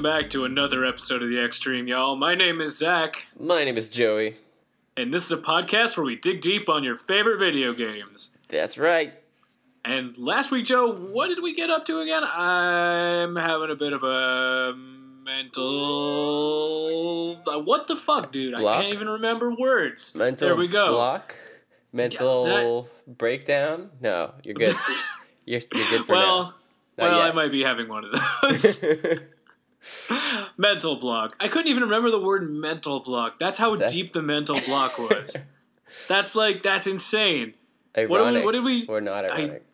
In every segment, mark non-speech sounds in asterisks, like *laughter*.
Welcome back to another episode of The Extreme, y'all. My name is Zach, My name is Joey. and this is a podcast where we dig deep on your favorite video games. That's right. And last week, Joe, what did we get up to again? I'm having a bit of a mental. uh, What the fuck, dude? Block? I can't even remember words. Mental There we go. block. Mental breakdown. No, you're good. *laughs* you're, you're good for well, now. well, Not I might be having one of *laughs* those. *laughs* *gasps* mental block. I couldn't even remember the word mental block. That's how That's- deep the mental block was. *laughs* that's like that's insane. ironic. What did we- what did we- Or not ironic.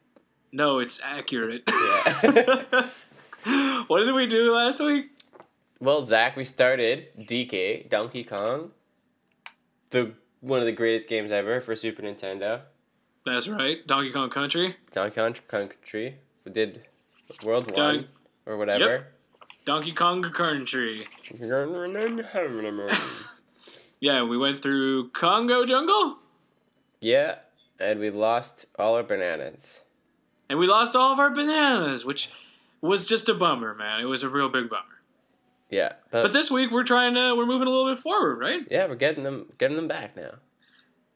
No, it's accurate. Yeah. *laughs* what did we do last week? well, Zach, we started DK Donkey Kong, the one of the greatest games ever for Super Nintendo. That's right, Donkey Kong Country, Donkey Kong Country. We did World Don- One or whatever. Donkey Kong Country. *laughs* Yeah, we went through Kongo Jungle, yeah, and we lost all our bananas. and we lost all of our bananas, which was just a bummer, man. It was a real big bummer. Yeah, But this week we're trying to we're moving a little bit forward, right? Yeah, we're getting them getting them back now.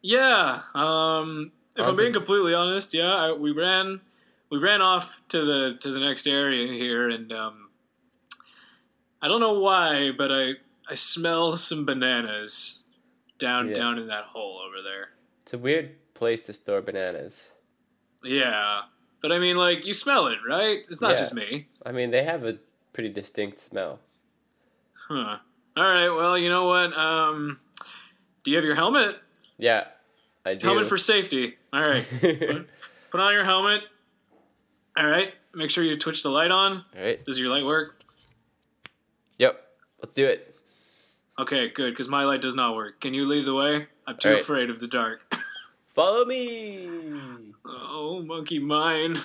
Yeah. Um, if I'm being completely honest, yeah, I, we ran we ran off to the to the next area here, and um, I don't know why, but I I smell some bananas down Yeah. down in that hole over there. It's a weird place to store bananas. Yeah, but I mean, like you smell it, right? It's not Yeah. just me. I mean, they have a pretty distinct smell. Huh. All right. Well, you know what? Um, do you have your helmet? Yeah, I do. Helmet for safety. All right. *laughs* Put on your helmet. All right. Make sure you twitch the light on. All right. Does your light work? Yep. Let's do it. Okay, good, because my light does not work. Can you lead the way? I'm too Alright. afraid of the dark. *laughs* Follow me. oh, monkey mine.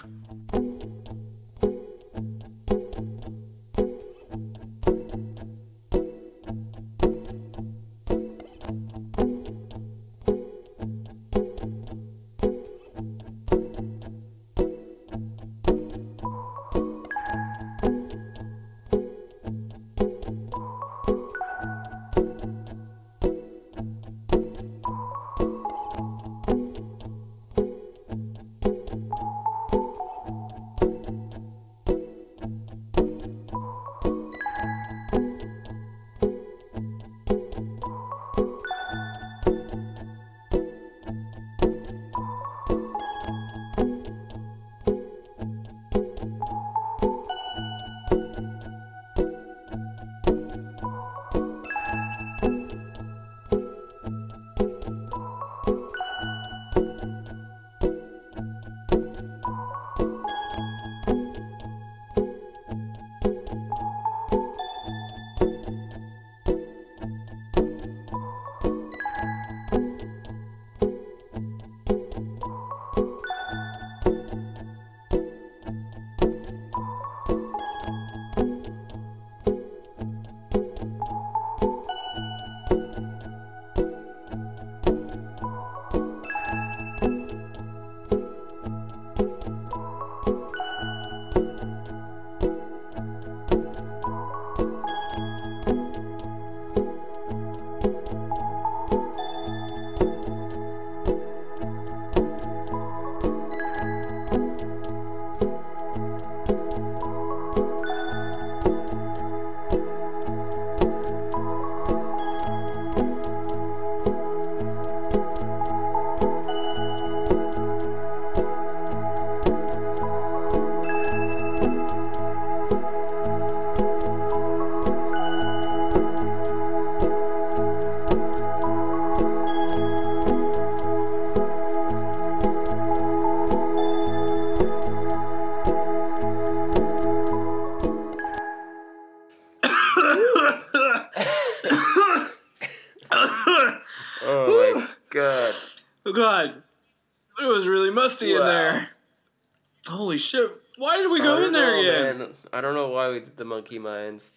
Monkey mines.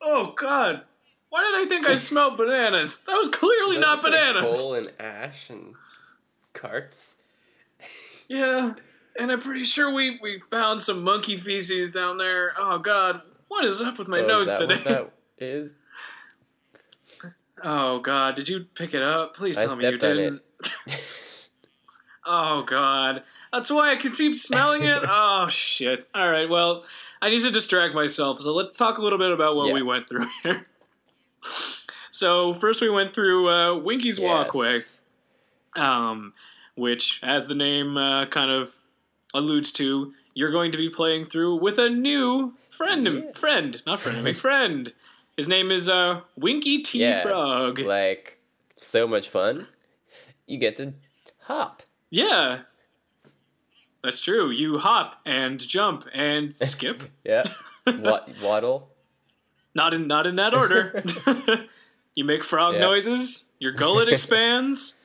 Oh god, why did I think I *laughs* smelled bananas? That was clearly not Just, like, bananas. coal and ash and carts. *laughs* yeah, and I'm pretty sure we we found some monkey feces down there. Oh God, what is up with my Oh, nose today? What that *laughs* is Oh God, did you pick it up? Please I tell me you stepped on it. didn't. Oh God, that's why I can keep smelling it. Oh shit! All right, well, I need to distract myself. So let's talk a little bit about what Yeah. we went through here. So first, we went through uh, Winky's Walkway. Um, which, as the name uh, kind of alludes to, you're going to be playing through with a new friend, Yeah. friend, not friend, a *laughs* friend. His name is uh, Winky T Yeah. Frog. Like so much fun. You get to hop. Yeah, that's true. You hop and jump and skip. *laughs* Yeah. Wa- waddle. *laughs* not in not in that order. *laughs* you make frog Yeah. noises. Your gullet expands.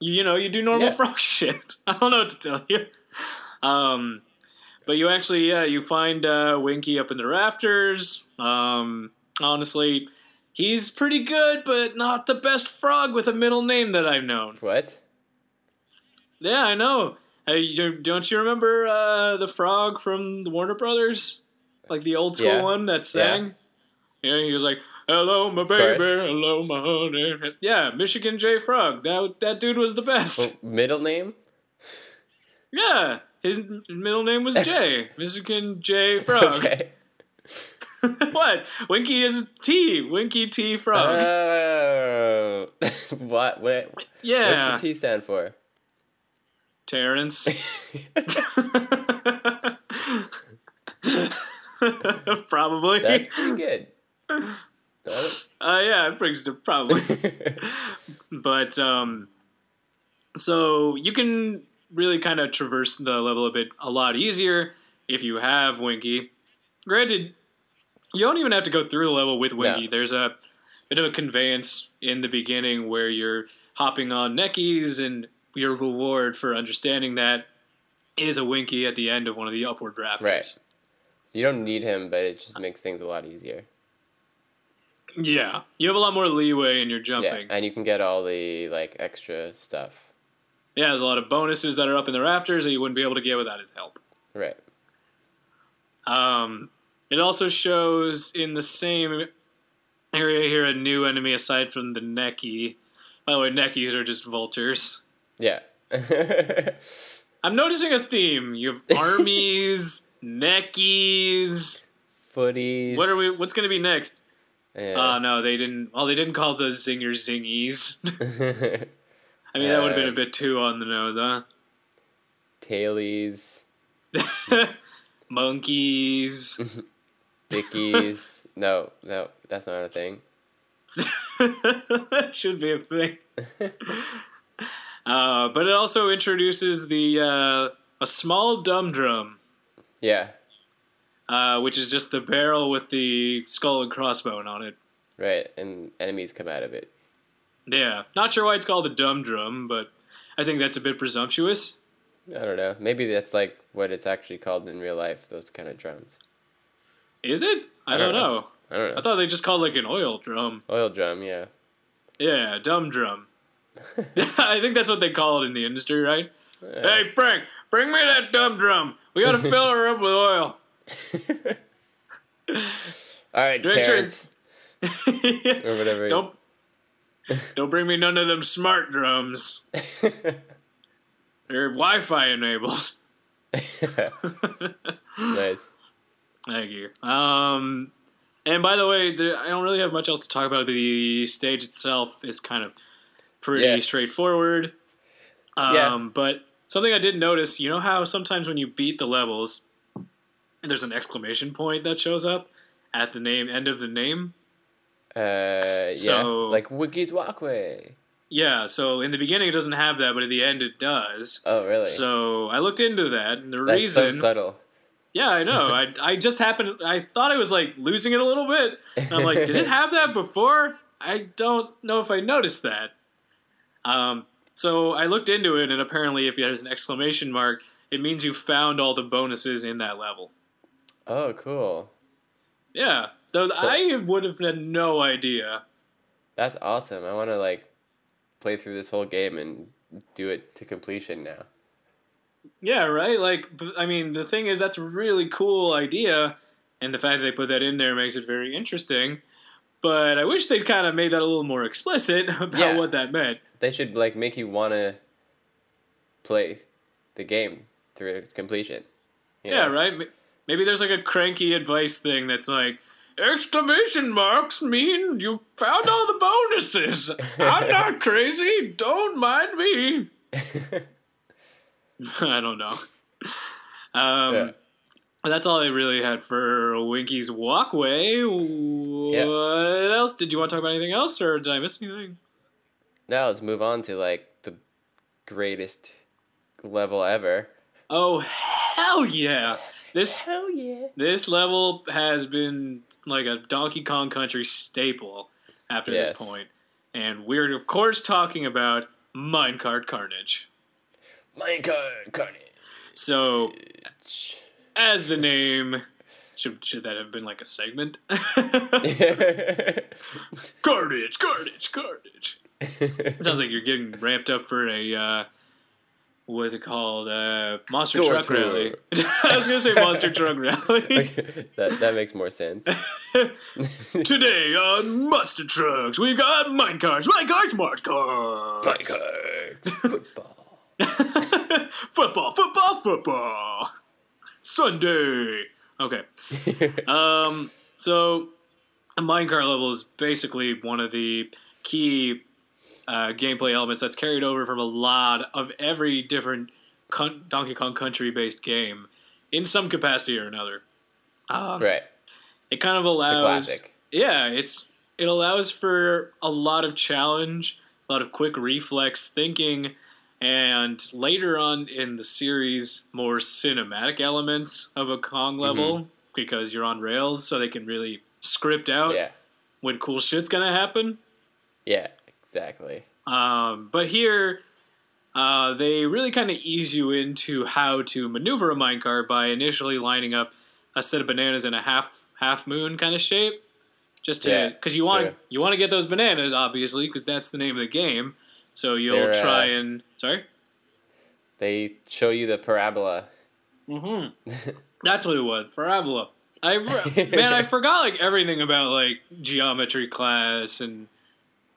You, you know, you do normal Yeah. frog shit. I don't know what to tell you. Um, but you actually, yeah, you find uh, Winky up in the rafters. Um, honestly, he's pretty good, but not the best frog with a middle name that I've known. What? Yeah, I know. Hey, don't you remember uh, the frog from the Warner Brothers, like the old school Yeah. one that sang? Yeah. he was like, "Hello, my baby, Fresh. hello, my honey." Yeah, Michigan J Frog. That that dude was the best. Oh, middle name? Yeah, his middle name was J. *laughs* Michigan J Frog. Okay. *laughs* what? Winky is T. Winky T Frog. Oh. *laughs* what? What? yeah, What's the T stand for? Terrence. *laughs* Probably. That's pretty good. Uh, yeah, it brings it probably. *laughs* but um, so you can really kind of traverse the level a bit a lot easier if you have Winky. Granted, you don't even have to go through the level with Winky. No. There's a bit of a conveyance in the beginning where you're hopping on Neckies, and your reward for understanding that is a Winky at the end of one of the upward rafters. Right. you don't need him, but it just makes things a lot easier. Yeah, you have a lot more leeway in your Yeah, jumping. and you can get all the like extra stuff. Yeah, there's a lot of bonuses that are up in the rafters that you wouldn't be able to get without his help. Right. Um, it also shows in the same area here a new enemy aside from the Necky. By the way, Neckies are just vultures. Yeah. *laughs* I'm noticing a theme. You have *laughs* armies, neckies, Footies. What are we? What's going to be next? Oh Yeah. no, they didn't. Well, they didn't call those zingers zingies. *laughs* I mean, that would have been a Um, bit too on the nose, huh? Tailies, Monkeys. dickies. no, no, that's not a thing. that should be a thing. Uh, but it also introduces the uh, a small dum drum, Yeah. uh, which is just the barrel with the skull and crossbone on it. Right, and enemies come out of it. Yeah, not sure why it's called a dum drum, but I think that's a bit presumptuous. I don't know. Maybe that's like what it's actually called in real life. Those kind of drums. Is it? I, I don't, don't know. know. I don't know. I thought they just called like an oil drum. Oil drum. Yeah. Yeah, dum drum. *laughs* I think that's what they call it in the industry, right? Yeah. Hey, Frank, bring me that dumb drum. We gotta fill her up with oil. *laughs* All right, Make sure- Terrence. *laughs* Or whatever. Don't don't bring me none of them smart drums. They're Wi-Fi enabled. nice. Thank you. Um, and by the way, there, I don't really have much else to talk about. The stage itself is kind of pretty Yeah. straightforward. Um, Yeah. But something I did notice, you know how sometimes when you beat the levels, there's an exclamation point that shows up at the name end of the name. Uh, yeah. So- like Winky's Walkway. Yeah, so in the beginning it doesn't have that, but at the end it does. Oh, really? So I looked into that, and the That's reason, so subtle. yeah, I know. *laughs* I I just happened. I thought I was like losing it a little bit. And I'm like, did it *laughs* have that before? I don't know if I noticed that. Um, so I looked into it, and apparently, if you there's an exclamation mark, it means you found all the bonuses in that level. Oh, cool. Yeah, so, I would have had no idea. That's awesome. I want to like play through this whole game and do it to completion now. Yeah, right. Like, I mean, the thing is, that's a really cool idea, and the fact that they put that in there makes it very interesting. But I wish they'd kind of made that a little more explicit *laughs* about Yeah. what that meant. They should like make you want to play the game through completion. Yeah, know? right. Maybe there's like a cranky advice thing that's like. Exclamation marks mean you found all the bonuses. I'm *laughs* not crazy. Don't mind me. *laughs* *laughs* I don't know. Um, Yeah. That's all I really had for Winky's Walkway. What else? Did you want to talk about anything else, or did I miss anything? Now let's move on to like the greatest level ever. Oh hell yeah! This Hell yeah! this level has been like a Donkey Kong Country staple after Yes. this point, and we're of course talking about Minecart Carnage. Minecart Carnage. So, as the name. Should, should that have been like a segment? *laughs* *laughs* carnage, carnage, carnage. It sounds like you're getting ramped up for a uh, what is it called? Uh, monster Door truck tour. rally. *laughs* I was gonna say monster *laughs* truck rally. Okay, that that makes more sense. *laughs* Today on Monster Trucks, we've got mine cars, smart cars, Minecart football. football, football, football. Sunday. Okay. Um. So, a minecart level is basically one of the key uh, gameplay elements that's carried over from a lot of every different con- Donkey Kong Country based game in some capacity or another. Um, right. It kind of It's a allows. classic. Yeah, it's it allows for a lot of challenge, a lot of quick reflex thinking, and later on in the series, more cinematic elements of a Kong level because you're on rails, so they can really script out Yeah. when cool shit's gonna happen. Yeah. Exactly. Um, but here, uh, they really kind of ease you into how to maneuver a minecart by initially lining up a set of bananas in a half half moon kind of shape, just to Yeah, because you want sure. you want to get those bananas obviously because that's the name of the game. So you'll They're, uh, try and sorry. They show you the parabola. Mm-hmm. *laughs* That's what it was. Parabola. I *laughs* man, I forgot like everything about like geometry class and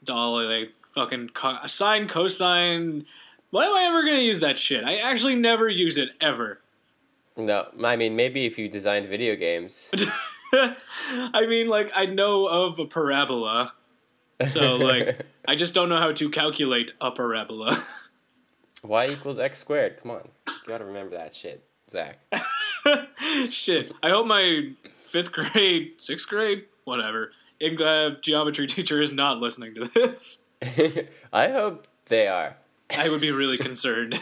all like fucking co- sine, cosine. Why am I ever gonna use that shit? I actually never use it ever. no, I mean maybe if you designed video games. *laughs* I mean, like I know of a parabola, so like *laughs* I just don't know how to calculate a parabola. *laughs* y equals x squared. Come on, you gotta remember that shit, Zach. shit. I hope my fifth grade, sixth grade, whatever, Eng- uh, geometry *laughs* teacher is not listening to this. *laughs* I hope they are. I would be really *laughs* concerned.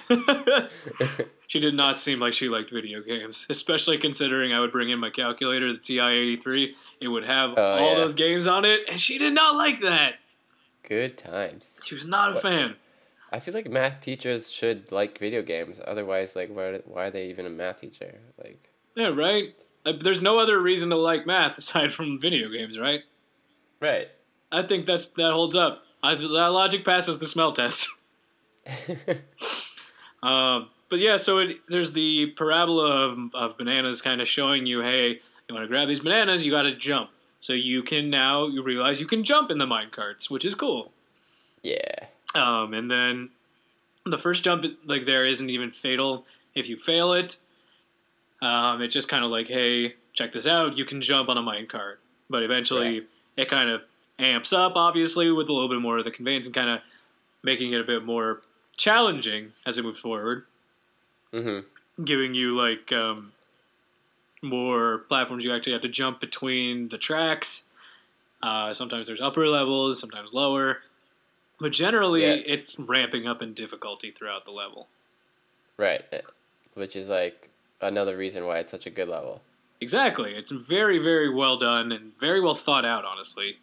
she did not seem like she liked video games, especially considering I would bring in my calculator, the TI 83. It would have Oh, all yeah. those games on it, and she did not like that. Good times. She was not a fan. I feel like math teachers should like video games. Otherwise, like, why, why are they even a math teacher? Like, Yeah, right? Uh, There's no other reason to like math aside from video games, right? Right. I think that's that holds up. I, that logic passes the smell test. *laughs* *laughs* Uh, but yeah, so it, there's the parabola of, of bananas kind of showing you, hey, you want to grab these bananas, you got to jump. So you can now you realize you can jump in the mine carts, which is cool. yeah. Um, and then the first jump like there isn't even fatal if you fail it. Um, it's just kind of like, hey, check this out, you can jump on a mine cart. But eventually, Right. It kind of amps up, obviously, with a little bit more of the conveyance and kind of making it a bit more challenging as it moves forward, Mm-hmm. giving you like um, more platforms you actually have to jump between the tracks. Uh, sometimes there's upper levels, sometimes lower, but generally Yeah. it's ramping up in difficulty throughout the level. Right. Which is like another reason why it's such a good level. Exactly. It's very, very well done and very well thought out, honestly.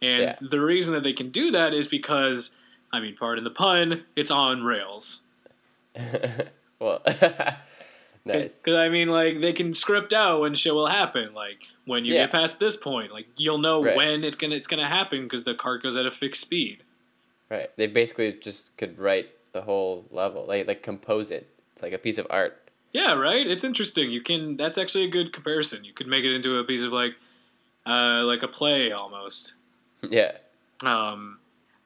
And Yeah. the reason that they can do that is because, I mean, pardon the pun, it's on rails. *laughs* well, *laughs* nice. Because I mean, like they can script out when shit will happen. Like when you Yeah. get past this point, like you'll know Right. when it gonna it's gonna happen because the cart goes at a fixed speed. Right. They basically just could write the whole level, like like compose it It's like a piece of art. Yeah, right. It's interesting. You can. That's actually a good comparison. You could make it into a piece of like, uh, like a play almost. Yeah. Um,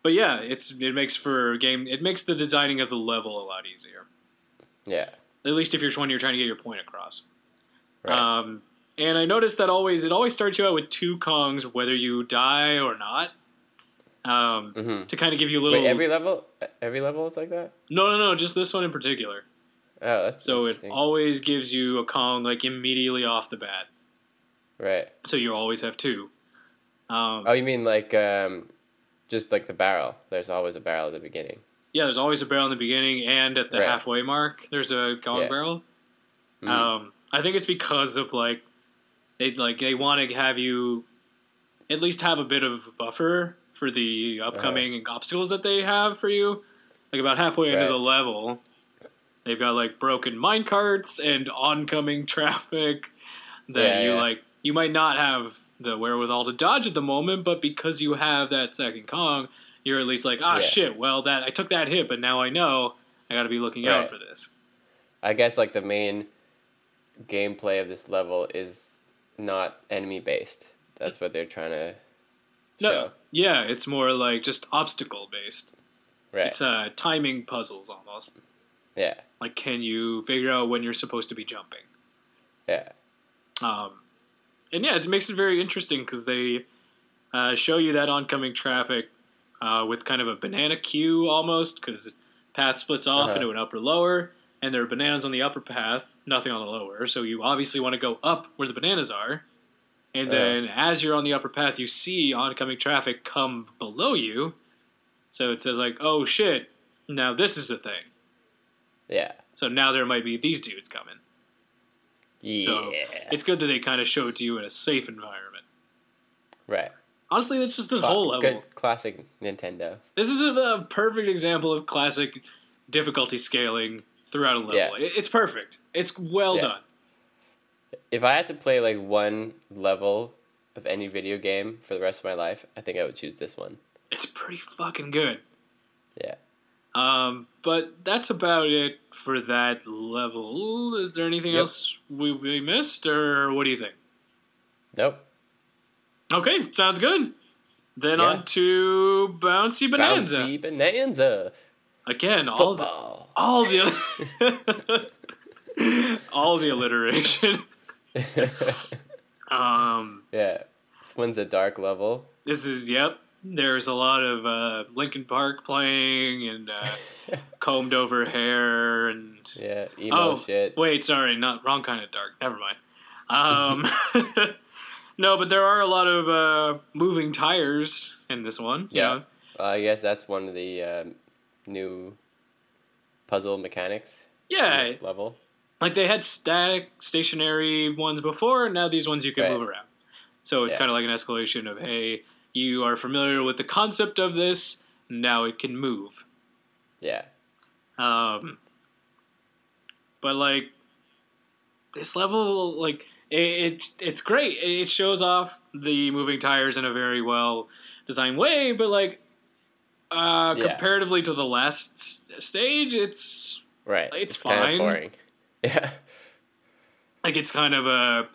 but yeah, it's it makes for game. It makes the designing of the level a lot easier. Yeah. At least if you're when you're trying to get your point across. Right. Um, and I noticed that always it always starts you out with two Kongs, whether you die or not. Um, hmm to kind of give you a little. Wait, every level, every level is like that. no, no, no, just this one in particular. Oh, that's So it always gives you a Kong like immediately off the bat. right. So you always have two. Um, Oh, you mean like um, just like the barrel? There's always a barrel at the beginning. yeah, there's always a barrel in the beginning and at the Right. halfway mark. There's a Kong Yeah. barrel. Mhm. Um, I think it's because of like they like they want to have you at least have a bit of buffer for the upcoming obstacles that they have for you. Like about halfway into the level, they've got like broken mine carts and oncoming *laughs* traffic that Yeah, you yeah. like. You might not have the wherewithal to dodge at the moment, but because you have that second Kong, you're at least like, ah, Yeah. shit. Well, that I took that hit, but now I know I got to be looking out for this. I guess like the main gameplay of this level is not enemy based. That's what they're trying to No, show. yeah, it's more like just obstacle based. Right. It's uh, timing puzzles almost. Yeah. Like, can you figure out when you're supposed to be jumping? Yeah. Um, and yeah, it makes it very interesting because they uh, show you that oncoming traffic uh, with kind of a banana queue almost because path splits off Uh-huh. into an upper lower, and there are bananas on the upper path, nothing on the lower. So you obviously want to go up where the bananas are. And Uh-huh. then as you're on the upper path, you see oncoming traffic come below you. So it says, like, oh shit, now this is the thing. Yeah. So now there might be these dudes coming. Yeah. So it's good that they kind of show it to you in a safe environment. right. Honestly, that's just this Cla- whole level. Good classic Nintendo. This is a, a perfect example of classic difficulty scaling throughout a level. Yeah. It- It's perfect. It's well Yeah. done. If I had to play like one level of any video game for the rest of my life, I think I would choose this one. It's pretty fucking good. Yeah. Um, but that's about it for that level. Is there anything Yep. else we, we missed, or what do you think? Nope. Okay, sounds good. Then Yeah. on to Bouncy Bonanza. Bouncy Bonanza. Again, all the, all the *laughs* *laughs* all the alliteration. *laughs* Um, yeah. This one's a dark level. this is yep. There's a lot of uh, Linkin Park playing and uh, *laughs* combed over hair and yeah. Emo oh shit. wait, sorry, not wrong kind of dark. Never mind. Um, *laughs* no, but there are a lot of uh, moving tires in this one. you Yeah. know? Uh, I guess that's one of the um, new puzzle mechanics. yeah. this level. Like they had static, stationary ones before, and now these ones you can Right. move around. So it's Yeah. kind of like an escalation of, hey, you are familiar with the concept of this, now it can move. Yeah. Um, but like this level, like it, it, it's great. It shows off the moving tires in a very well designed way. But like uh, Yeah. comparatively to the last stage, it's Right. It's kind fine. of boring. *laughs* Yeah. like it's kind of a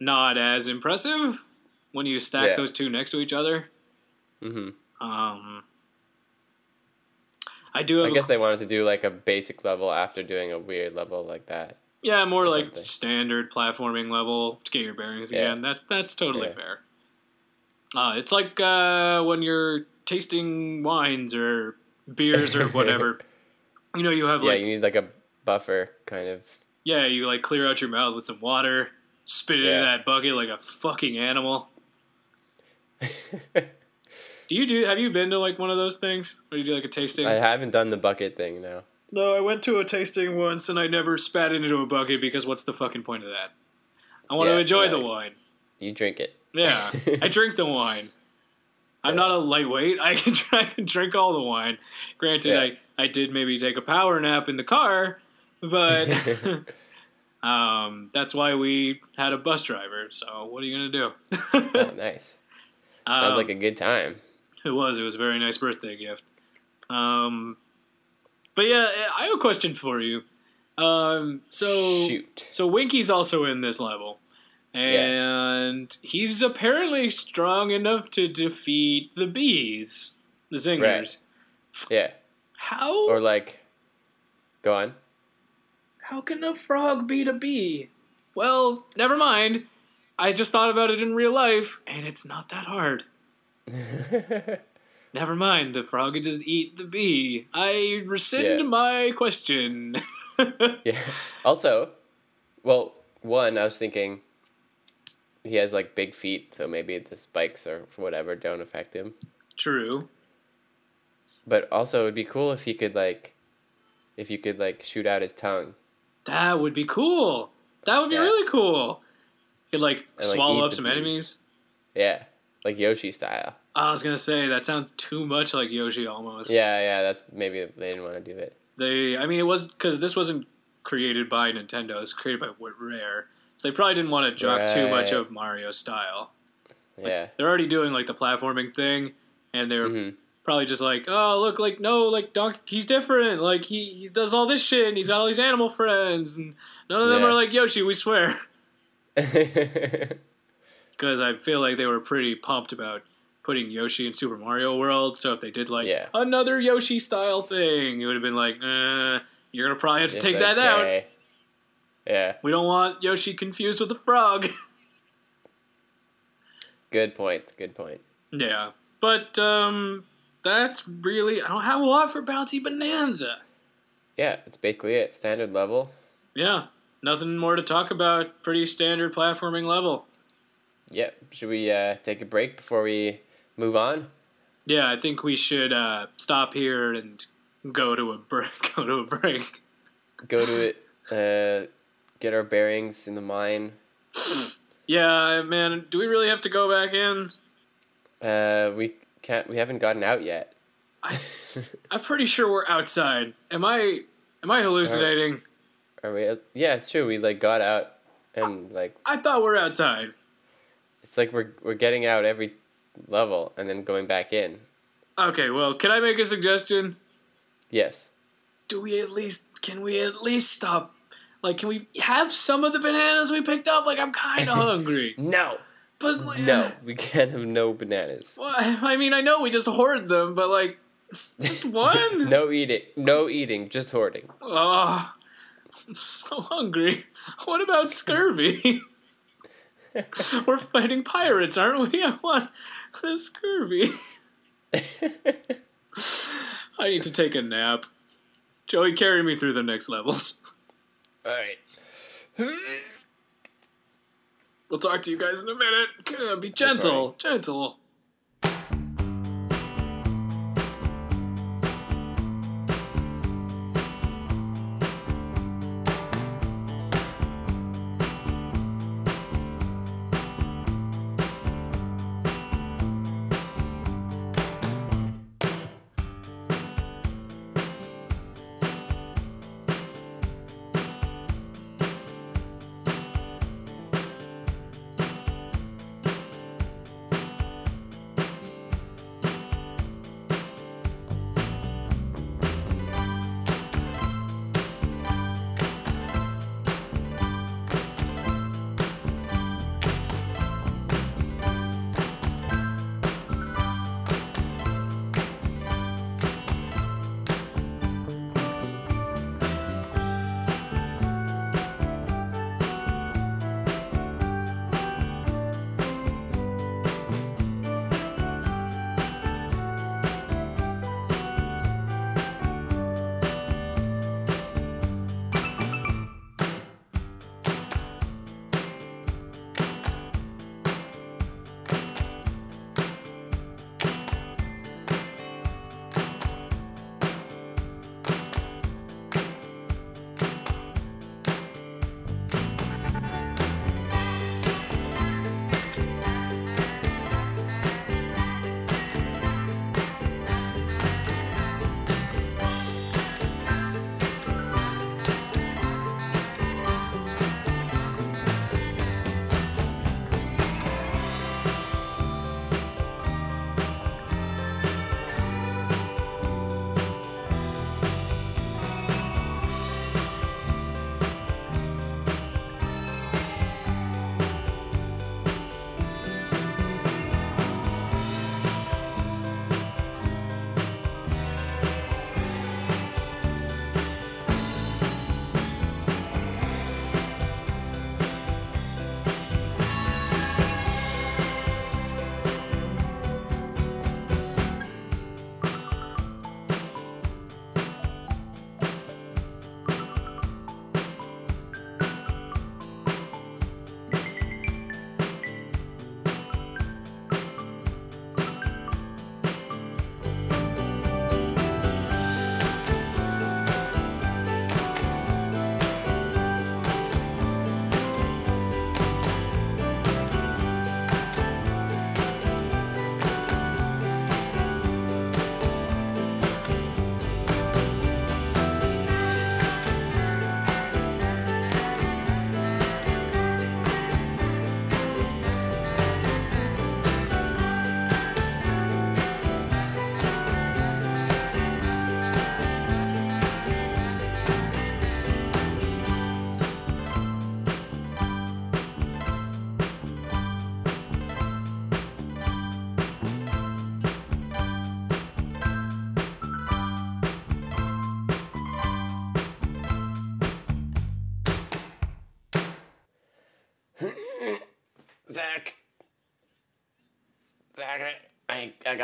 not as impressive when you stack Yeah. those two next to each other. hmm Um, I do have I a guess they wanted to do like a basic level after doing a weird level like that. Yeah, more like something. standard platforming level to get your bearings Yeah. again. That's that's totally Yeah. fair. Uh, it's like uh, when you're tasting wines or beers or *laughs* whatever. you know, you have yeah, like you need like a buffer kind of. yeah, you like clear out your mouth with some water, spit it Yeah. in that bucket like a fucking animal. *laughs* Do you do? Have you been to like one of those things where you do like a tasting? I haven't done the bucket thing now. No, I went to a tasting once and I never spat it into a bucket because what's the fucking point of that? I want to Yeah, enjoy the wine. You drink it. Yeah, *laughs* I drink the wine. I'm not a lightweight. I can *laughs* I can drink all the wine. Granted, Yeah. I I did maybe take a power nap in the car, but um, that's why we had a bus driver. So what are you gonna do? Oh, nice. Sounds Um, like a good time. It was. It was a very nice birthday gift. Um, but yeah, I have a question for you. Um, so Shoot. so Winky's also in this level, and he's apparently strong enough to defeat the bees, the zingers. Yeah. How Or like, go on. how can a frog beat a bee? Well, never mind. I just thought about it in real life, and it's not that hard. *laughs* Never mind, the frog could just eat the bee. I rescind Yeah. my question. *laughs* yeah. Also, well, one, I was thinking he has like big feet, so maybe the spikes or whatever don't affect him. True. But also, it'd be cool if he could like, if you could like shoot out his tongue. That would be cool. That would be Yeah. really cool. Could like like, swallow up some bees. enemies. Yeah, like Yoshi style. I was gonna say that sounds too much like Yoshi almost. Yeah, yeah. That's maybe they didn't want to do it. They, I mean, it was because this wasn't created by Nintendo. It was created by Rare, so they probably didn't want to drop too much of Mario style. Yeah. They're already doing like the platforming thing, and they're hmm probably just like, oh, look, like no, like Donkey, he's different. Like he, he does all this shit, and he's got all these animal friends, and none of them Yeah. are like Yoshi. We swear, Mm-hmm. *laughs* *laughs* because I feel like they were pretty pumped about putting Yoshi in Super Mario World. So if they did like Yeah. another Yoshi style thing, it would have been like, uh, you're gonna probably have to It's take that out. Yeah. We don't want Yoshi confused with a frog. *laughs* Good point. Good point. yeah, but um, that's really I don't have a lot for Bouncy Bonanza. Yeah, it's basically it. Standard level. Yeah, nothing more to talk about. Pretty standard platforming level. Yep. Should we uh, take a break before we move on? Yeah, I think we should uh, stop here and go to a break. *laughs* Go to a break. Go to it. Uh, get our bearings in the mine. Yeah, man. Do we really have to go back in? Uh, we can't. We haven't gotten out yet. I, *laughs* I'm pretty sure we're outside. Am I? Am I hallucinating? Are we? Yeah, it's true. We like got out, and like I thought we're outside. it's like we're we're getting out every level and then going back in. Okay, well, can I make a suggestion? Yes. Do we at least? Can we at least stop? Like, can we have some of the bananas we picked up? Like, I'm kind of *laughs* hungry, No. but like, No, we can't have no bananas. Well, I mean, I know we just hoard them, but like, just *laughs* one. no eating. No eating. Just hoarding. Oh, I'm so hungry. What about scurvy? We're fighting pirates, aren't we? I want the scurvy. I need to take a nap. Joey, carry me through the next levels. All right. We'll talk to you guys in a minute. Be gentle, gentle.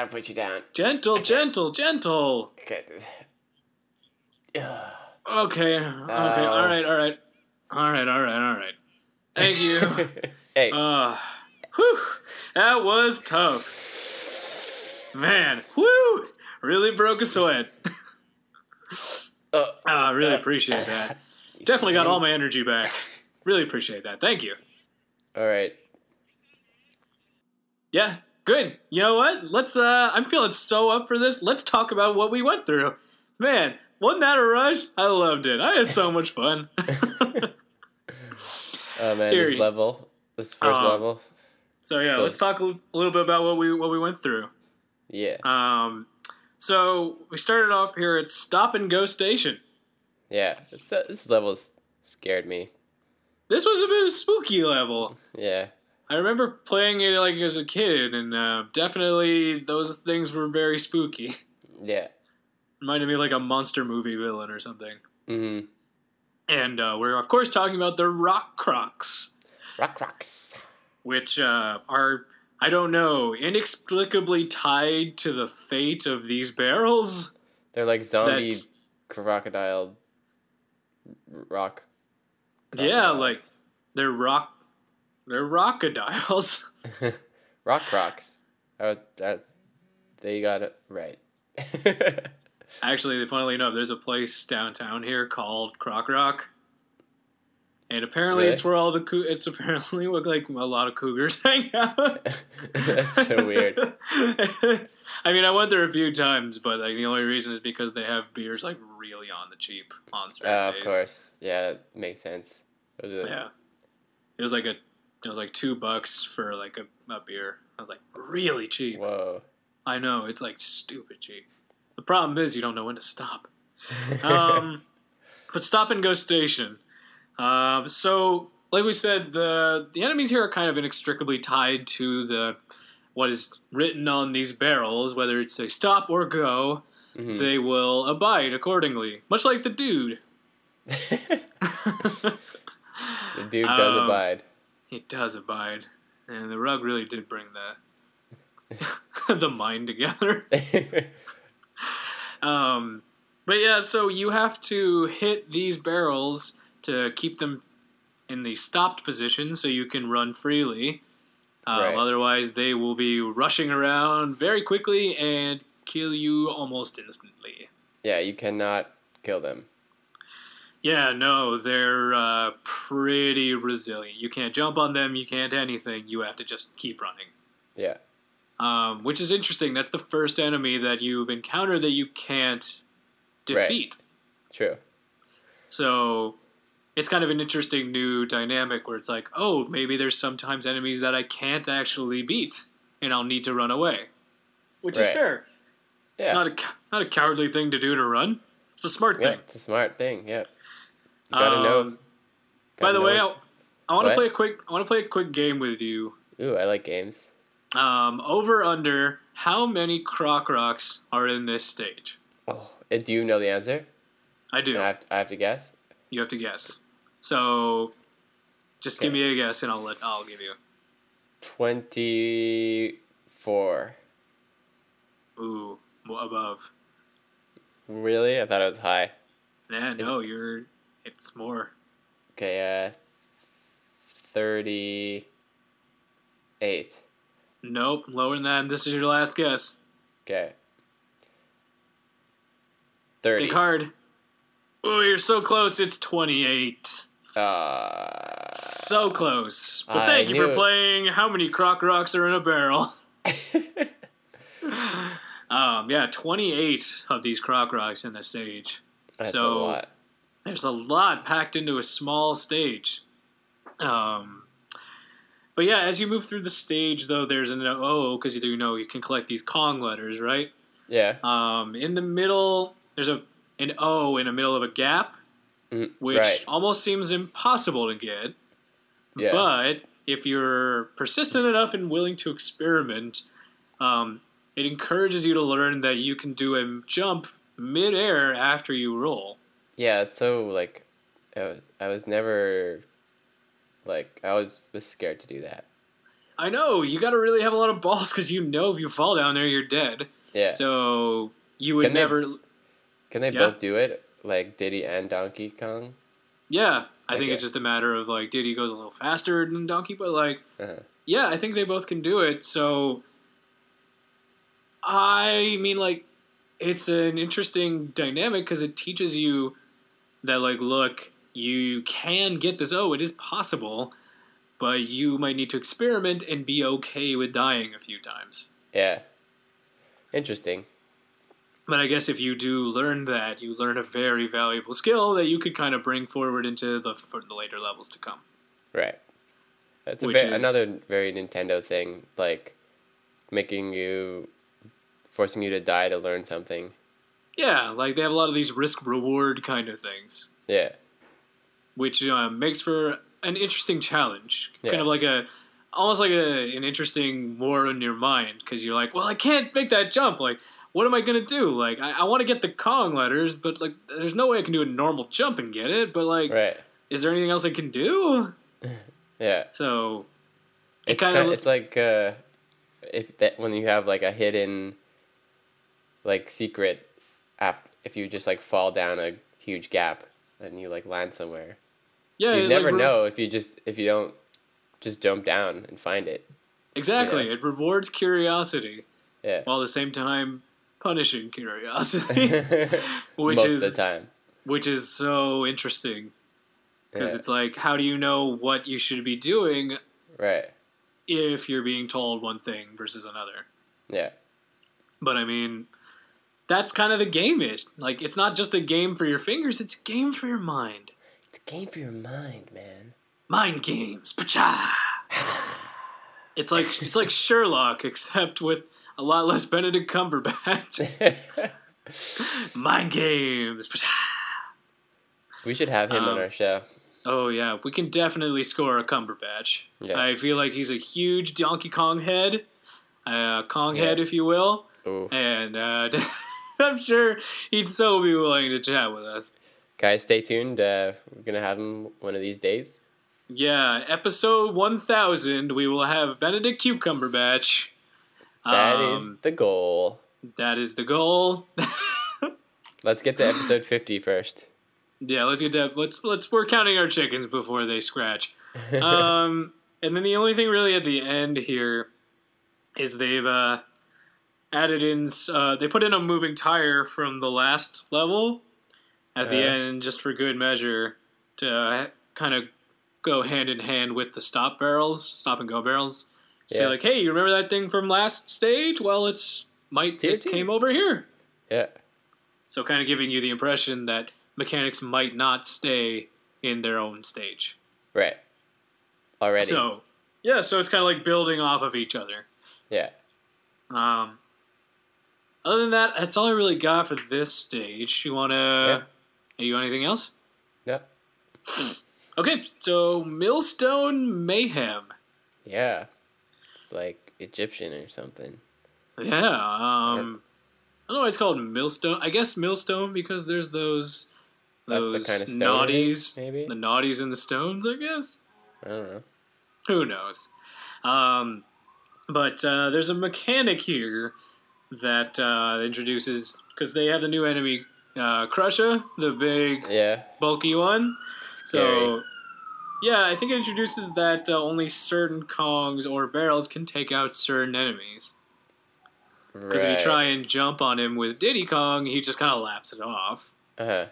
Gotta put you down. Gentle, gentle, gentle. Okay. Okay, okay, Oh. all right, all right, all right, all right, all right. Thank you. *laughs* hey, uh, whew, that was tough. Man, whew, really broke a sweat. uh, Ah, I really Uh, appreciate that. *laughs* Definitely got all my energy back. Really appreciate that. Thank you. all right. Yeah, good. You know what? Let's. uh I'm feeling so up for this. Let's talk about what we went through. Man, wasn't that a rush? I loved it. I had so much fun. *laughs* Oh man, Here this level, this first Uh, level. so yeah, So- let's talk a little bit about what we what we went through. Yeah, Um, so we started off here at Stop and Go Station. yeah. It's, uh, this level scared me. This was a bit of a spooky level. Yeah, I remember playing it like as a kid, and uh, definitely those things were very spooky. *laughs* yeah. Reminded me of like a monster movie villain or something. Mm-hmm. And uh, we're of course talking about the Rock Crocs, Rock Crocs, which uh, are I don't know inexplicably tied to the fate of these barrels. They're like zombie That's- crocodile rock. Yeah, like they're rock, they're rockadiles. *laughs* *laughs* rock rocks. Oh, that's they got it right. *laughs* Actually, funnily enough, there's a place downtown here called Croc Rock, and apparently Really? it's where all the coo- it's apparently where like a lot of cougars hang out. That's so weird. I mean, I went there a few times, but like the only reason is because they have beers like really on the cheap on certain Uh, of days. course, yeah, that makes sense. Yeah, it was like a it was like two bucks for like a, a beer. I was like really cheap. Whoa. I know it's like stupid cheap. The problem is you don't know when to stop. *laughs* um, but stop and go station. Um, so, like we said, the the enemies here are kind of inextricably tied to the what is written on these barrels. Whether it's a stop or go, Mhm. they will abide accordingly. Much like the dude. *laughs* the dude does Um, abide. It does abide, and the rug really did bring the *laughs* *laughs* the mind together. *laughs* Um, but yeah, so you have to hit these barrels to keep them in the stopped position so you can run freely. Um, Right. Otherwise, they will be rushing around very quickly and kill you almost instantly. yeah, you cannot kill them. Yeah, no, they're uh, pretty resilient. You can't jump on them, you can't anything. You have to just keep running. Yeah. Um, which is interesting. That's the first enemy that you've encountered that you can't defeat. True. So it's kind of an interesting new dynamic where it's like, oh, maybe there's sometimes enemies that I can't actually beat, and I'll need to run away, which is fair. Yeah. Not a not a cowardly thing to do to run. It's a smart yeah, thing. it's a smart thing. Yeah. You gotta know. Um, by gotta the know way, I, I want to play a quick. I want to play a quick game with you. Ooh, I like games. Um, over under how many Croc Rocks are in this stage? Oh, uh, do you know the answer? I do. I have, I have to guess. You have to guess. So, just give me a guess, and I'll let I'll give you. Twenty-four. Ooh, above. Really? I thought it was high. Yeah, no, you're. It's more. Okay. Uh, thirty-eight. Nope, lower than that. This is your last guess. Okay. Thirty. Think hard. Oh, you're so close. It's 28. Uh, So close. But I thank you for it. playing How Many Croc Rocks Are in a Barrel? *laughs* Um, yeah, 28 of these Croc Rocks in the stage. That's So- a lot. There's a lot packed into a small stage. Um, but yeah, as you move through the stage, though, there's an O because you know you can collect these Kong letters, right? Yeah. Um, in the middle, there's a an O in the middle of a gap, Mm, which right. almost seems impossible to get. Yeah. But if you're persistent enough and willing to experiment, um, it encourages you to learn that you can do a jump midair after you roll. Yeah, it's so like, I was, I was never Like I always was scared to do that. I know you got to really have a lot of balls because you know if you fall down there, you're dead. Yeah. So you would Can they- never. Can they Yeah. both do it? Like Diddy and Donkey Kong? Yeah, I think Okay. it's just a matter of like Diddy goes a little faster than Donkey, but like Uh-huh. yeah, I think they both can do it. So I mean, like it's an interesting dynamic because it teaches you that like look, you can get this. Oh, it is possible. But you might need to experiment and be okay with dying a few times. Yeah. Interesting. But I guess if you do learn that, you learn a very valuable skill that you could kind of bring forward into the for the later levels to come. Right. That's is- another very Nintendo thing, like making you, forcing you to die to learn something. Yeah, like they have a lot of these risk reward kind of things, Yeah. which uh, makes for an interesting challenge. Yeah. Kind of like a almost like a, an interesting war in your mind because you're like, well, I can't make that jump. Like, what am I gonna do? Like, I, I want to get the Kong letters, but like, there's no way I can do a normal jump and get it. But like, Right. is there anything else I can do? *laughs* Yeah. So it kind of it's like uh, if that when you have like a hidden, like secret, af- if you just like fall down a huge gap and you like land somewhere, yeah, you never like, know if you just if you don't just jump down and find it. Exactly, Yeah. it rewards curiosity Yeah. while at the same time punishing curiosity, *laughs* *laughs* which Most is the time. which is so interesting because Yeah. it's like how do you know what you should be doing Right. if you're being told one thing versus another Yeah. but i mean that's kind of the game is like it's not just a game for your fingers it's a game for your mind It's a game for your mind, man. mind games Pacha! it's like it's like sherlock except with a lot less benedict cumberbatch *laughs* mind games Pacha! we should have him on Um, our show. Oh yeah, we can definitely score a Cumberbatch. Yeah. I feel like he's a huge Donkey Kong head, uh, Kong Yeah. head, if you will, Ooh. and uh, *laughs* *laughs* I'm sure he'd so be willing to chat with us. Guys, stay tuned. Uh, we're gonna have him one of these days. Yeah, episode 1000, we will have Benedict Cucumberbatch. That is Um, the goal. that is the goal. *laughs* Let's get to episode 50 first. yeah, let's get that. Let's let's we're counting our chickens before they scratch. *laughs* um, and then the only thing really at the end here is they've uh, added in. Uh, they put in a moving tire from the last level at the Uh. end, just for good measure, to uh, kind of go hand in hand with the stop barrels, stop and go barrels. Say Yeah. like, hey, you remember that thing from last stage? Well, it's might it came over here. yeah. So kind of giving you the impression that mechanics might not stay in their own stage. Right. Already. So yeah, so it's kind of like building off of each other. yeah. Um, other than that, that's all I really got for this stage. You wanna? You got anything else? Yeah. *clears throat* Okay, so Millstone Mayhem. Yeah. It's like Egyptian or something. Yeah. Um, I don't know why it's called Millstone. I guess Millstone because there's those That's those the kind of stone it is, Gnawties, maybe? the Gnawties and the stones. I guess. I don't know. Who knows? Um, but uh, there's a mechanic here that uh, introduces because they have the new enemy uh, Krusha, the big Yeah. bulky one. So yeah, I think it introduces that uh, only certain Kongs or barrels can take out certain enemies. Because if you try and jump on him with Diddy Kong, he just kind of laughs it off. Uh-huh.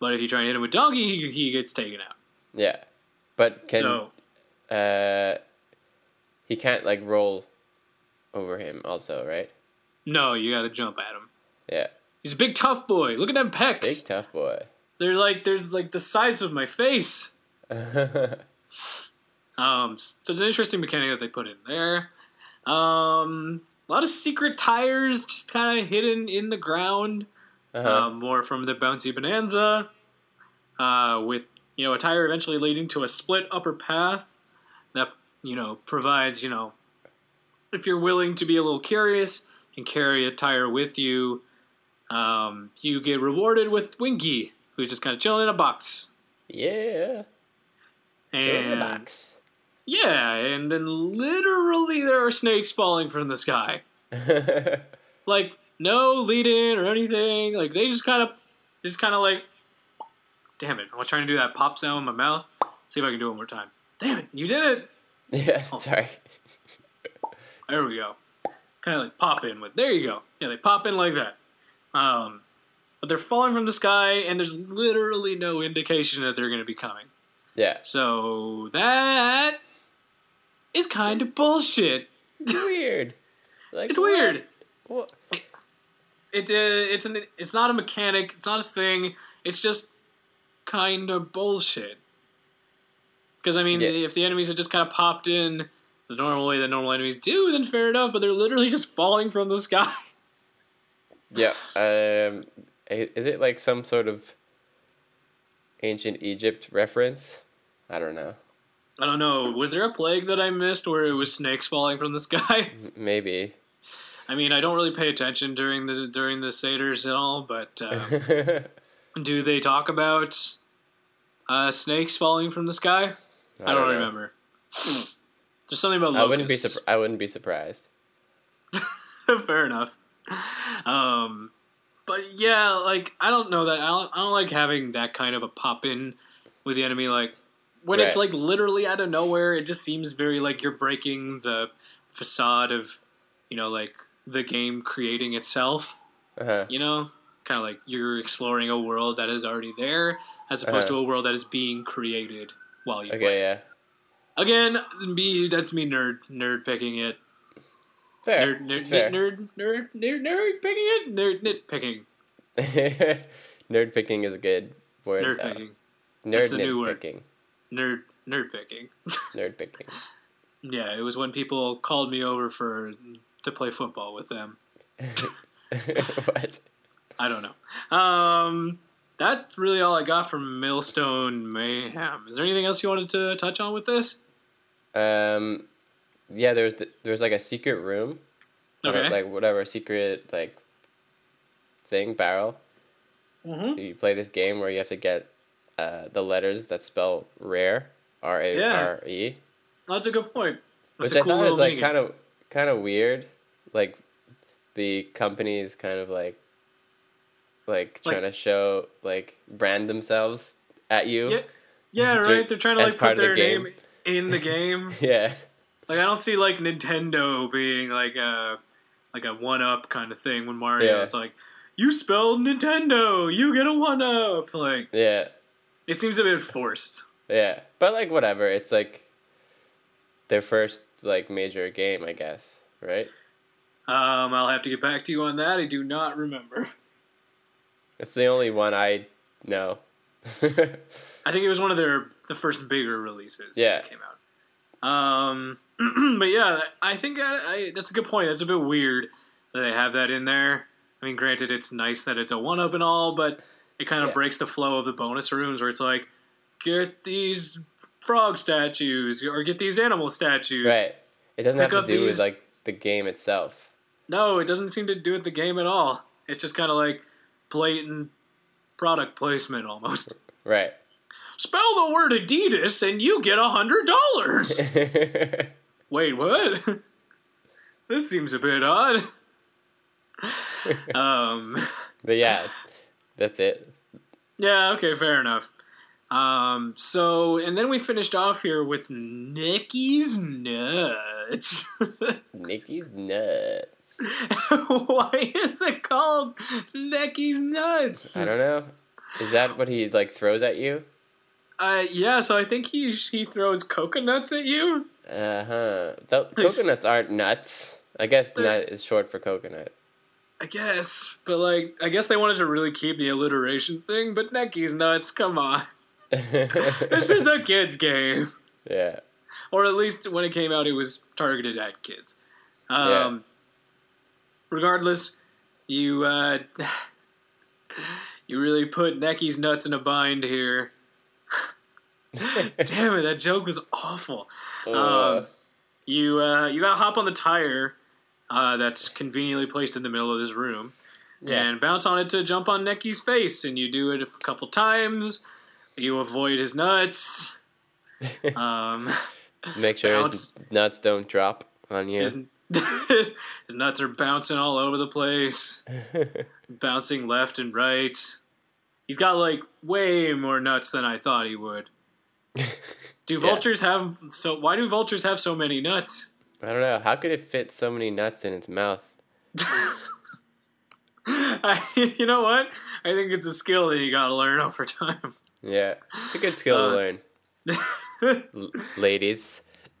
But if you try and hit him with Donkey, he, he gets taken out. Yeah. But can so uh he can't like roll over him also, right? No, you got to jump at him. Yeah. He's a big tough boy. Look at them pecs. Big tough boy. They're like there's like the size of my face. *laughs* Um, so it's an interesting mechanic that they put in there. Um, a lot of secret tires just kind of hidden in the ground. Uh-huh. Um, more from the bouncy bonanza. Uh, with you know a tire eventually leading to a split upper path that you know provides you know if you're willing to be a little curious and carry a tire with you, um, you get rewarded with Winky, who's just kind of chilling in a box. yeah. Jack in the box. yeah, and then literally there are snakes falling from the sky. *laughs* Like no lead in or anything. Like they just kind of, just kind of like, damn it! I'm trying to do that pop sound in my mouth. See if I can do it one more time. Damn it! You did it. *laughs* yeah, Oh. sorry. There we go. Kind of like pop in with. There you go. Yeah, they pop in like that. Um, but they're falling from the sky, and there's literally no indication that they're going to be coming. Yeah. So that is kind of bullshit. It's weird. Like It's what? weird. What? It uh, it's an it's not a mechanic. It's not a thing. It's just kind of bullshit. Because I mean, Yeah. if the enemies had just kind of popped in the normal way that normal enemies do, then fair enough. But they're literally just falling from the sky. *laughs* Yeah. Um, is it like some sort of ancient Egypt reference? I don't know. I don't know. Was there a plague that I missed where it was snakes falling from the *laughs* sky? Maybe. I mean, I don't really pay attention during the during the satyrs at all, but uh, *laughs* do they talk about uh, snakes falling from the sky? I don't, know. remember. There's something about I wouldn't be. I wouldn't be surprised. *laughs* Fair enough. Um, but yeah, like I don't know that I don't, I don't like having that kind of a pop in with the enemy. Like when it's like literally out of nowhere, it just seems very like you're breaking the facade of you know like the game creating itself. Uh-huh. You know, kind of like you're exploring a world that is already there, as opposed Uh-huh. to a world that is being created while you play. Yeah. Again, me that's me nerd nerd picking it. Fair. Nerd, nerd, it's fair. nerd, nerd, nerd, nerd, picking it, nerd, nitpicking, *laughs* Nerd picking is a good word. nerd though. picking, Nerd That's the new word. picking. nerd, nerd picking. *laughs* Nerd picking. yeah, it was when people called me over for to play football with them. *laughs* what? I don't know. Um, that's really all I got from Millstone Mayhem. Is there anything else you wanted to touch on with this? Um, yeah, there's th- there's like a secret room, or, like whatever secret like thing barrel. mm-hmm. You play this game where you have to get uh, the letters that spell rare, R A R E, That's a good point. That's which a I cool thought is like kind of kind of weird. Like the company is kind of like like Like- trying to show like brand themselves at you. Yeah, yeah, right. They're trying to like put the their game. name in the *laughs* game. Yeah. Like I don't see like Nintendo being like a like a one up kind of thing when Mario Yeah. is like, you spelled Nintendo, you get a one up. Like Yeah. it seems a bit forced. Yeah, but like whatever. It's like their first like major game, I guess, right? Um, I'll have to get back to you on that. I do not remember. It's the only one I know. *laughs* I think it was one of their the first bigger releases Yeah. that came out. Um, *clears throat* but yeah, I think I, I, that's a good point. That's a bit weird that they have that in there. I mean, granted, it's nice that it's a one up and all, but it kind of Yeah. breaks the flow of the bonus rooms where it's like, get these frog statues or get these animal statues. right. It doesn't Pick have to do these- with like the game itself. No, it doesn't seem to do with the game at all. It's just kind of like blatant product placement almost. Right. Spell the word Adidas and you get a hundred dollars. *laughs* Wait, what? this seems a bit odd. *laughs* um, but yeah, that's it. yeah, okay, fair enough. Um, so, and then we finished off here with Necky's Nuts. *laughs* Necky's nuts. Why is it called Necky's Nuts? I don't know. Is that what he like throws at you? Uh, yeah, so I think he he throws coconuts at you. Uh huh. Th- coconuts aren't nuts. I guess They're- nut is short for coconut. I guess, but like, I guess they wanted to really keep the alliteration thing. But Necky's nuts, come on, *laughs* this is a kids game, yeah. or at least when it came out, it was targeted at kids. Um, Yeah. Regardless, you uh, *sighs* you really put Necky's nuts in a bind here. *laughs* Damn it, that joke was awful. Uh, Um, you uh, you gotta hop on the tire uh, that's conveniently placed in the middle of this room yeah. and bounce on it to jump on Necky's face. And you do it a couple times. You avoid his nuts. *laughs* Um, Make sure Bounce. his nuts don't drop on you. his, *laughs* his nuts are bouncing all over the place, *laughs* bouncing left and right. He's got like way more nuts than I thought he would. Do Yeah. vultures have so? Why do vultures have so many nuts? I don't know. How could it fit so many nuts in its mouth? I, you know what? I think it's a skill that you gotta learn over time. Yeah, it's a good skill Uh, to learn, *laughs* L- ladies. *laughs*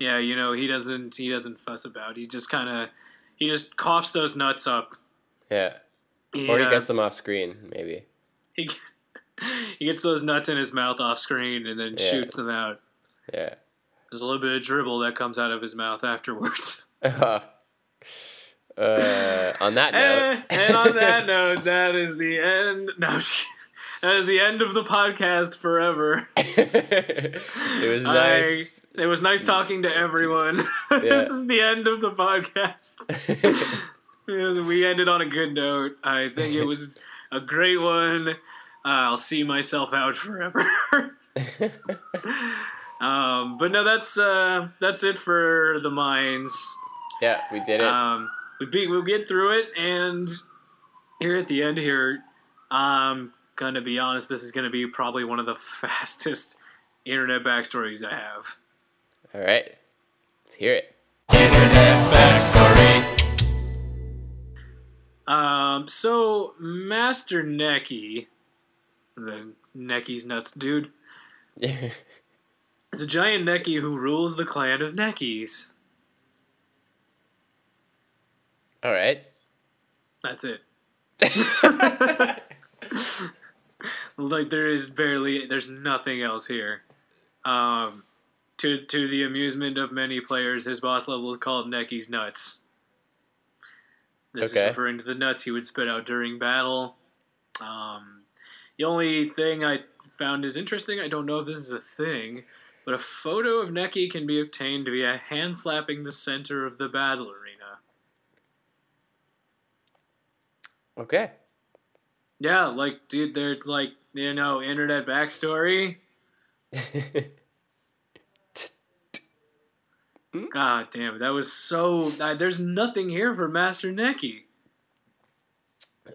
yeah, you know he doesn't he doesn't fuss about. He just kind of he just coughs those nuts up. Yeah, He, or he uh, gets them off screen, maybe. he, *laughs* he gets those nuts in his mouth off screen and then Yeah. shoots them out. Yeah. There's a little bit of dribble that comes out of his mouth afterwards. uh, on that note, Eh, and on that note, that is the end. No, that is the end of the podcast forever. *laughs* it was I- nice. it was nice talking to everyone. *laughs* this is the end of the podcast. *laughs* Yeah, we ended on a good note. I think it was a great one. Uh, I'll see myself out forever. um, but no, that's uh, that's it for the mines. yeah, we did it. Um, we beat, we'll get through it, and here at the end here, I'm gonna be honest. This is gonna be probably one of the *laughs* fastest internet backstories I have. All right, let's hear it. Internet backstory. Um, so Master Necky, the Necky's nuts dude, *laughs* is a giant Necky who rules the clan of Neckies. All right. That's it. *laughs* like there is barely there's nothing else here. Um, to to the amusement of many players, his boss level is called Necky's nuts. This Okay. is referring to the nuts he would spit out during battle. Um, the only thing I found is interesting. I don't know if this is a thing, but a photo of Necky can be obtained via hand slapping the center of the battle arena. Okay. Yeah, like dude, they're like you know internet backstory. *laughs* God damn it, that was so. Uh, there's nothing here for Master Necky.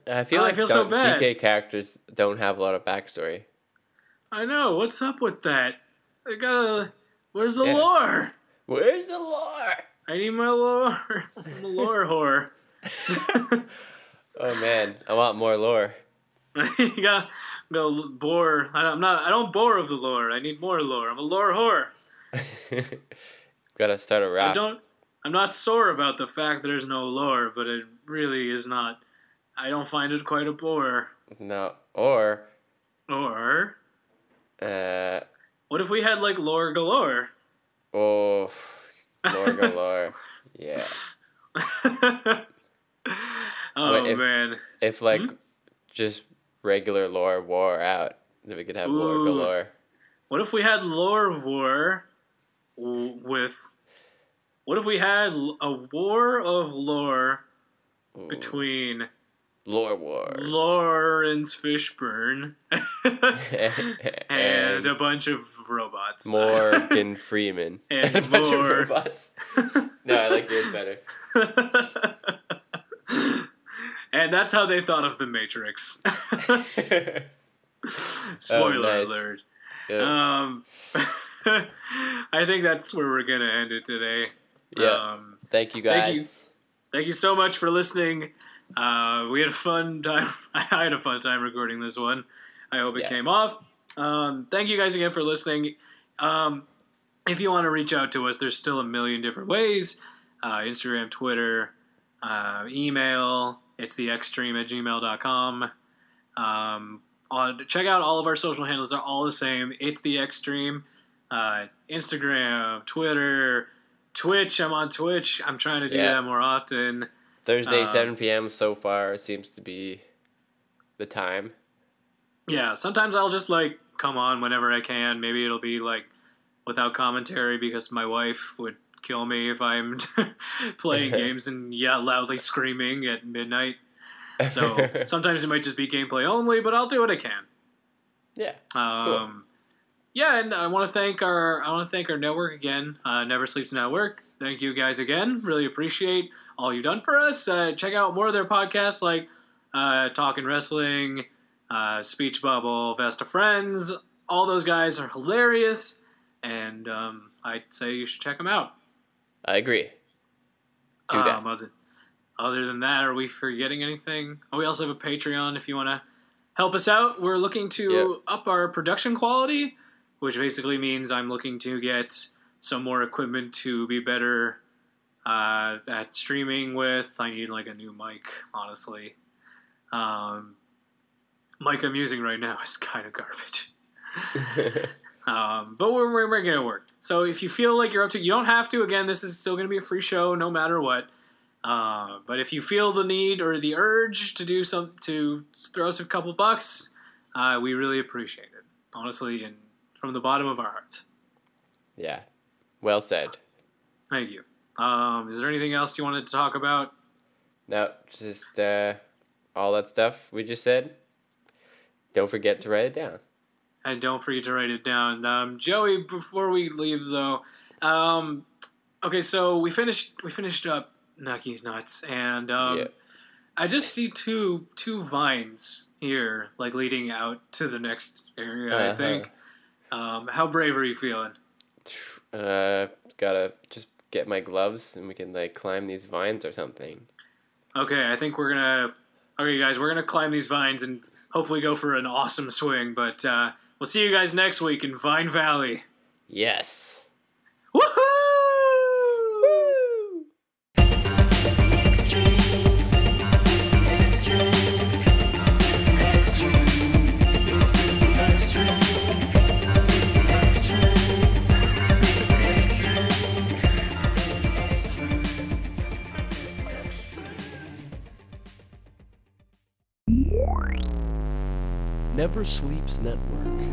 I feel Oh, I like feel so bad. DK characters don't have a lot of backstory. I know. What's up with that? I gotta. Where's the Yeah. lore? Where's the lore? I need my lore. *laughs* I'm a lore whore. *laughs* Oh man, I want more lore. You gotta go bore. I don't- I'm not. I don't bore of the lore. I need more lore. I'm a lore whore. *laughs* Gotta start a rap. I don't. I'm not sore about the fact there's no lore, but it really is not. I don't find it quite a bore. No, or Or uh, what if we had like lore galore? oh, lore *laughs* galore. Yeah. *laughs* oh if- man, If like Hmm? just regular lore war out, then we could have lore galore. what if we had lore war with? What if we had a war of lore Ooh. between lore War. Laurence Fishburne and, *laughs* and a bunch of robots? Morgan *laughs* Freeman And *laughs* a bunch more. of robots. No, I like yours better. And that's how they thought of the Matrix. *laughs* Spoiler nice. alert. Yeah. Um, *laughs* I think that's where we're gonna end it today. Yeah. Um, thank you guys. thank you. thank you so much for listening. Uh, we had a fun time. *laughs* I had a fun time recording this one. I hope it Yeah. came off. Um, thank you guys again for listening. Um, if you want to reach out to us, there's still a million different ways uh, Instagram, Twitter, uh, email. It's the extreme at gmail.com. Um, on, check out all of our social handles. They're all the same. It's the extreme. Uh, Instagram, Twitter, Twitch. I'm on Twitch. I'm trying to do Yeah. that more often. Thursday, um, 7 p.m. so far seems to be the time. Yeah, sometimes I'll just like come on whenever I can. Maybe it'll be like without commentary because my wife would kill me if I'm *laughs* playing *laughs* games and yeah, loudly screaming at midnight. So *laughs* sometimes it might just be gameplay only, but I'll do what I can. yeah. Um, yeah, and I want to thank our I want to thank our network again, uh, Never Sleeps Network. Thank you guys again. Really appreciate all you've done for us. Uh, check out more of their podcasts like uh, Talking Wrestling, uh, Speech Bubble, Vesta Friends. All those guys are hilarious, and um, I'd say you should check them out. I agree. Do that. Um, other, other than that, are we forgetting anything? Oh, we also have a Patreon if you want to help us out. We're looking to up our production quality, which basically means I'm looking to get some more equipment to be better uh, at streaming with. I need like a new mic, honestly. Um, mic I'm using right now *laughs* is kind of garbage. *laughs* Um, but we're, we're making it work. So if you feel like you're up to, you don't have to. Again, this is still going to be a free show, no matter what. Uh, but if you feel the need or the urge to do some, to throw us a couple bucks, uh, we really appreciate it, honestly, and from the bottom of our hearts. yeah. Well said. Thank you. Um, is there anything else you wanted to talk about? No, just uh, all that stuff we just said. Don't forget to write it down. And don't forget to write it down. Um, Joey, before we leave though, um, okay, so we finished we finished up Necky's Nuts, and um, Yeah. I just see two two vines here, like leading out to the next area. I Uh-huh. think. Um, how brave are you feeling? *sighs* Uh, gotta just get my gloves and we can like climb these vines or something. Okay, I think we're gonna. Okay, guys, we're gonna climb these vines and hopefully go for an awesome swing. But uh, we'll see you guys next week in Vine Valley. Yes. Woohoo! Never Sleeps Network.